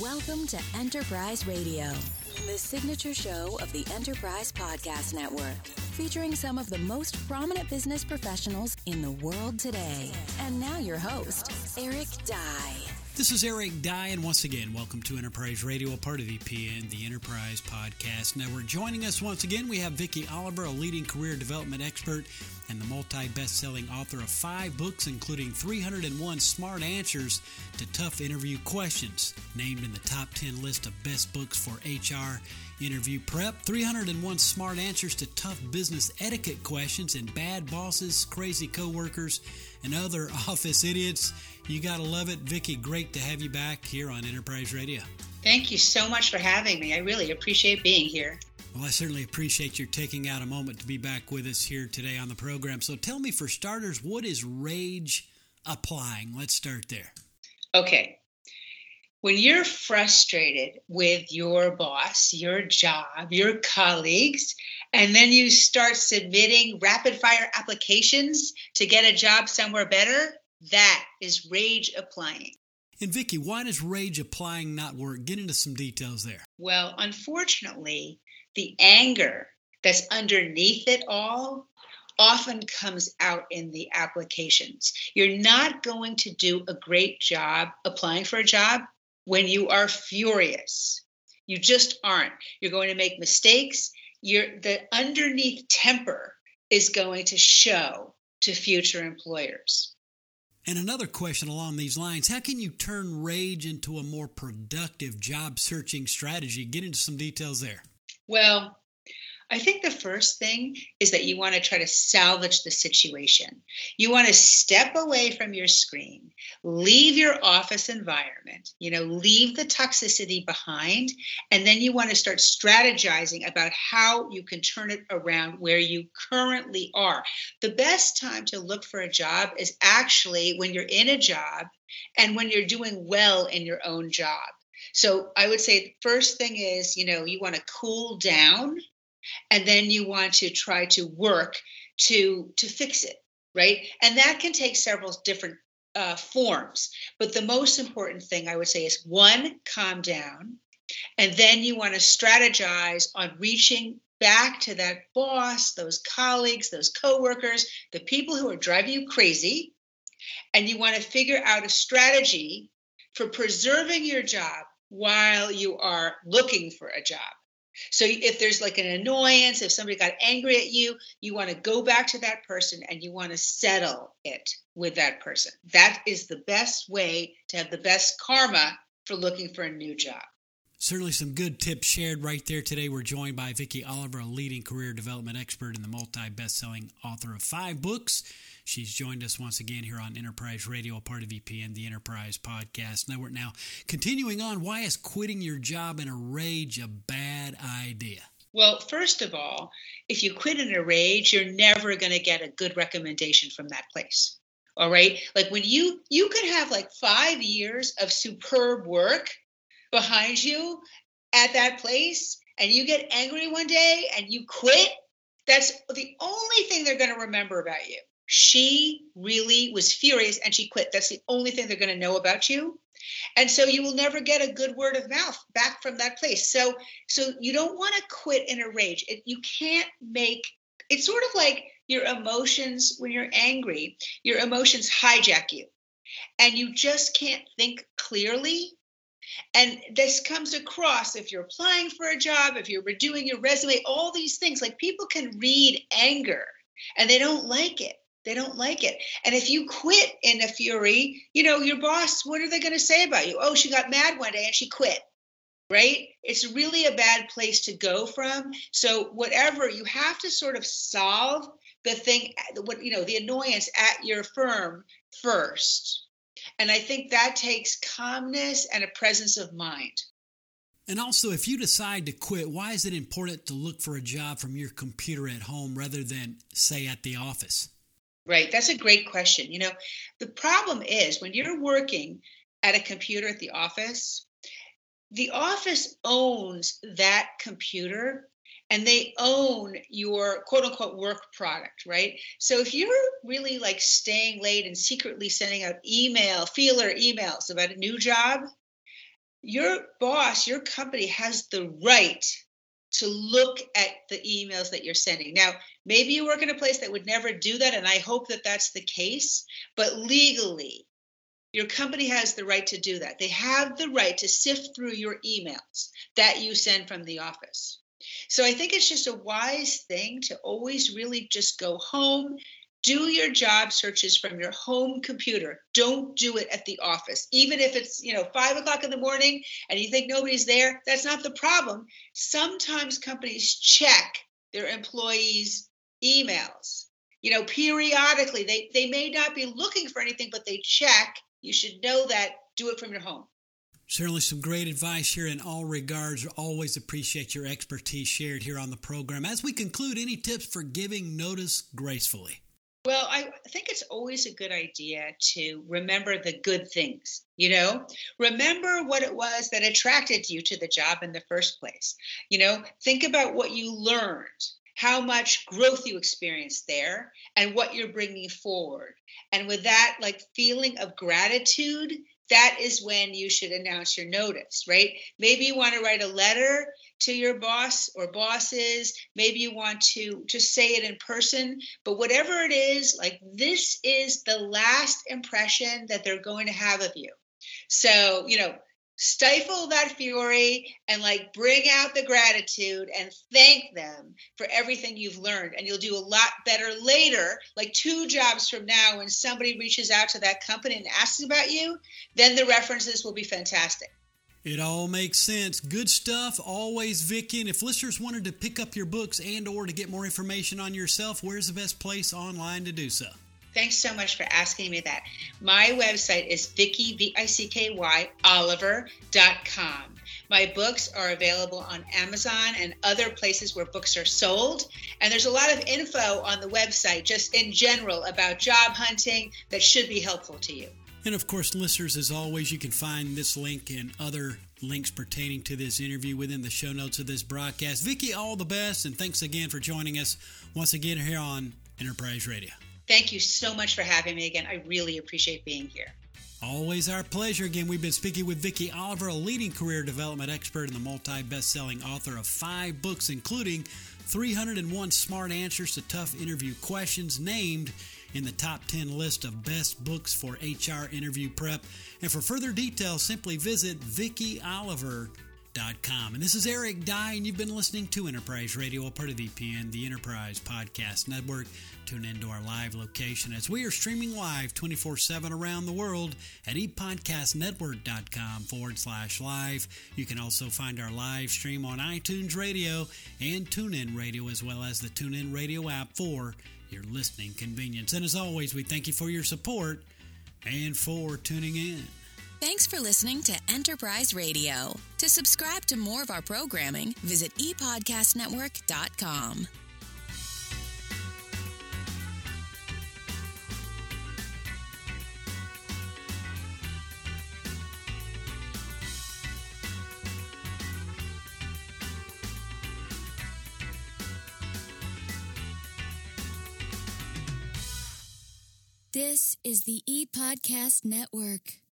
Welcome to Enterprise Radio, the signature show of the Enterprise Podcast Network, featuring some of the most prominent business professionals in the world today. And now your host, Eric Dye. This is Eric Dye, and once again, welcome to Enterprise Radio, a part of EPN, the Enterprise Podcast Network. Joining us once again, we have Vicky Oliver, a leading career development expert and the multi best selling author of five books, including 301 Smart Answers to Tough Interview Questions, named in the top 10 list of best books for HR interview prep, 301 Smart Answers to Tough Business Etiquette Questions, and Bad Bosses, Crazy Coworkers, and Other Office Idiots. You got to love it. Vicky, great to have you back here on Enterprise Radio. Thank you so much for having me. I really appreciate being here. Well, I certainly appreciate your taking out a moment to be back with us here today on the program. So tell me, for starters, what is rage applying? Let's start there. Okay. When you're frustrated with your boss, your job, your colleagues, and then you start submitting rapid fire applications to get a job somewhere better, that is rage applying. And Vicky, why does rage applying not work? Get into some details there. Well, unfortunately, the anger that's underneath it all often comes out in the applications. You're not going to do a great job applying for a job when you are furious. You just aren't. You're going to make mistakes. You're, the underneath temper is going to show to future employers. And another question along these lines how can you turn rage into a more productive job searching strategy? Get into some details there. Well, I think the first thing is that you want to try to salvage the situation. You want to step away from your screen, leave your office environment, you know, leave the toxicity behind, and then you want to start strategizing about how you can turn it around where you currently are. The best time to look for a job is actually when you're in a job and when you're doing well in your own job. So I would say the first thing is, you know, you want to cool down and then you want to try to work to to fix it, right? And that can take several different uh, forms. But the most important thing I would say is one, calm down, and then you want to strategize on reaching back to that boss, those colleagues, those coworkers, the people who are driving you crazy, and you want to figure out a strategy for preserving your job while you are looking for a job. So if there's like an annoyance, if somebody got angry at you, you want to go back to that person and you want to settle it with that person. That is the best way to have the best karma for looking for a new job. Certainly, some good tips shared right there today. We're joined by Vicky Oliver, a leading career development expert and the multi best selling author of five books. She's joined us once again here on Enterprise Radio, part of EPN, the Enterprise Podcast Network. Now, continuing on, why is quitting your job in a rage a bad idea? Well, first of all, if you quit in a rage, you're never going to get a good recommendation from that place. All right. Like when you you could have like five years of superb work behind you at that place and you get angry one day and you quit, that's the only thing they're going to remember about you. She really was furious and she quit. That's the only thing they're going to know about you. And so you will never get a good word of mouth back from that place. So so you don't want to quit in a rage. It, you can't make it's sort of like your emotions when you're angry, your emotions hijack you. And you just can't think clearly and this comes across if you're applying for a job, if you're redoing your resume, all these things. Like people can read anger and they don't like it. They don't like it. And if you quit in a fury, you know, your boss, what are they going to say about you? Oh, she got mad one day and she quit. Right? It's really a bad place to go from. So, whatever, you have to sort of solve the thing, what, you know, the annoyance at your firm first and I think that takes calmness and a presence of mind. And also, if you decide to quit, why is it important to look for a job from your computer at home rather than, say, at the office? Right. That's a great question. You know, the problem is when you're working at a computer at the office, the office owns that computer and they own your quote unquote work product, right? So if you're really like staying late and secretly sending out email, feeler emails about a new job, your boss, your company has the right to look at the emails that you're sending. Now, maybe you work in a place that would never do that, and I hope that that's the case, but legally, your company has the right to do that. They have the right to sift through your emails that you send from the office. So I think it's just a wise thing to always really just go home do your job searches from your home computer. Don't do it at the office. Even if it's you know five o'clock in the morning and you think nobody's there that's not the problem. Sometimes companies check their employees emails. You know periodically they they may not be looking for anything but they check. You should know that. Do it from your home. Certainly, some great advice here in all regards. Always appreciate your expertise shared here on the program. As we conclude, any tips for giving notice gracefully? Well, I think it's always a good idea to remember the good things, you know? Remember what it was that attracted you to the job in the first place. You know, think about what you learned, how much growth you experienced there, and what you're bringing forward. And with that, like feeling of gratitude, that is when you should announce your notice, right? Maybe you want to write a letter to your boss or bosses. Maybe you want to just say it in person. But whatever it is, like this is the last impression that they're going to have of you. So, you know, stifle that fury and like bring out the gratitude and thank them for everything you've learned and you'll do a lot better later like two jobs from now when somebody reaches out to that company and asks about you then the references will be fantastic it all makes sense. Good stuff always, Vicky. And if listeners wanted to pick up your books and or to get more information on yourself, where's the best place online to do so? Thanks so much for asking me that. My website is Vicky, V-I-C-K-Y, Oliver.com. My books are available on Amazon and other places where books are sold. And there's a lot of info on the website, just in general, about job hunting that should be helpful to you. And of course, listeners, as always, you can find this link and other links pertaining to this interview within the show notes of this broadcast. Vicky, all the best, and thanks again for joining us once again here on Enterprise Radio. Thank you so much for having me again. I really appreciate being here. Always our pleasure. Again, we've been speaking with Vicky Oliver, a leading career development expert and the multi best selling author of five books, including 301 Smart Answers to Tough Interview Questions, named in the top 10 list of best books for HR interview prep. And for further details, simply visit VickyOliver.com. And this is Eric Dye, and you've been listening to Enterprise Radio, a part of EPN, the Enterprise Podcast Network. Tune into our live location as we are streaming live 24 7 around the world at epodcastnetwork.com forward slash live. You can also find our live stream on iTunes Radio and TuneIn Radio, as well as the TuneIn Radio app for your listening convenience. And as always, we thank you for your support and for tuning in. Thanks for listening to Enterprise Radio. To subscribe to more of our programming, visit epodcastnetwork.com. This is the ePodcast Network.